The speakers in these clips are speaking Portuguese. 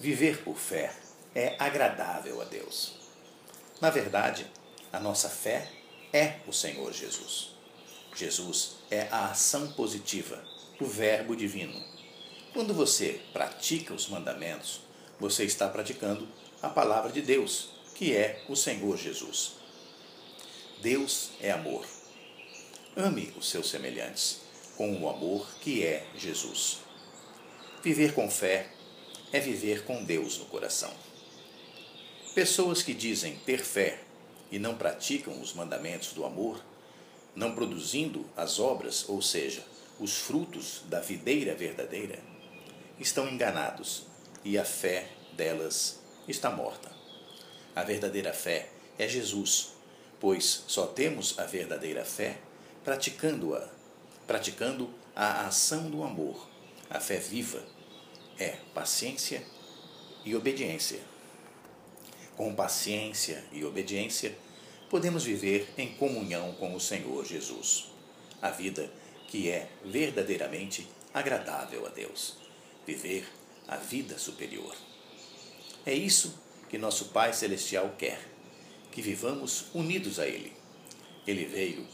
Viver por fé é agradável a Deus. Na verdade, a nossa fé é o Senhor Jesus. Jesus é a ação positiva, o Verbo divino. Quando você pratica os mandamentos, você está praticando a palavra de Deus, que é o Senhor Jesus. Deus é amor. Ame os seus semelhantes com o amor que é Jesus. Viver com fé é viver com Deus no coração. Pessoas que dizem ter fé e não praticam os mandamentos do amor, não produzindo as obras, ou seja, os frutos da videira verdadeira, estão enganados e a fé delas está morta. A verdadeira fé é Jesus, pois só temos a verdadeira fé praticando-a, praticando a ação do amor, a fé viva é paciência e obediência. Com paciência e obediência, podemos viver em comunhão com o Senhor Jesus. A vida que é verdadeiramente agradável a Deus. Viver a vida superior. É isso que nosso Pai Celestial quer, que vivamos unidos a Ele. Ele veio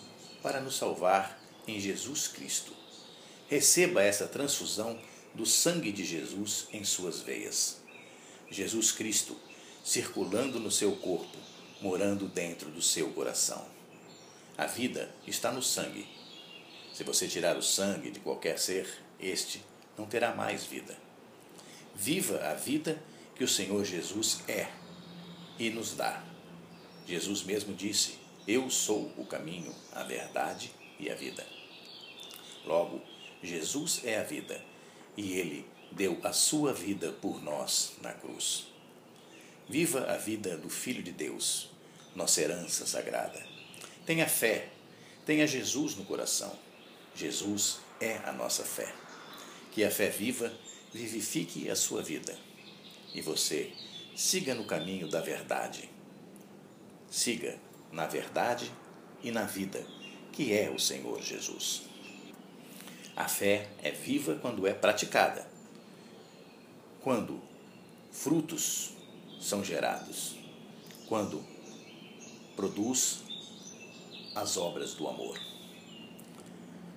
para nos salvar em Jesus Cristo. Receba essa transfusão do sangue de Jesus em suas veias. Jesus Cristo circulando no seu corpo, morando dentro do seu coração. A vida está no sangue. Se você tirar o sangue de qualquer ser, este não terá mais vida. Viva a vida que o Senhor Jesus é e nos dá. Jesus mesmo disse: Eu sou o caminho, a verdade e a vida. Logo, Jesus é a vida e ele deu a sua vida por nós na cruz. Viva a vida do Filho de Deus, nossa herança sagrada. Tenha fé, tenha Jesus no coração. Jesus é a nossa fé. Que a fé viva vivifique a sua vida. E você siga no caminho da verdade. Siga na verdade e na vida, que é o Senhor Jesus. A fé é viva quando é praticada, quando frutos são gerados, quando produz as obras do amor.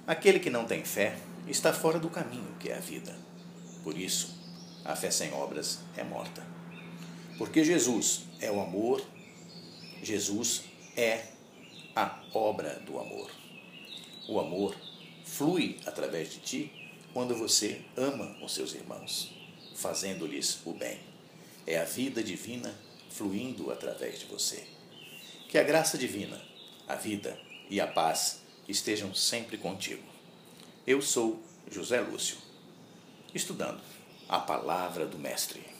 Aquele que não tem fé está fora do caminho que é a vida. Por isso, a fé sem obras é morta. Porque Jesus é o amor, Jesus é a obra do amor. O amor flui através de ti quando você ama os seus irmãos, fazendo-lhes o bem. É a vida divina fluindo através de você. Que a graça divina, a vida e a paz estejam sempre contigo. Eu sou José Lúcio, estudando a palavra do Mestre.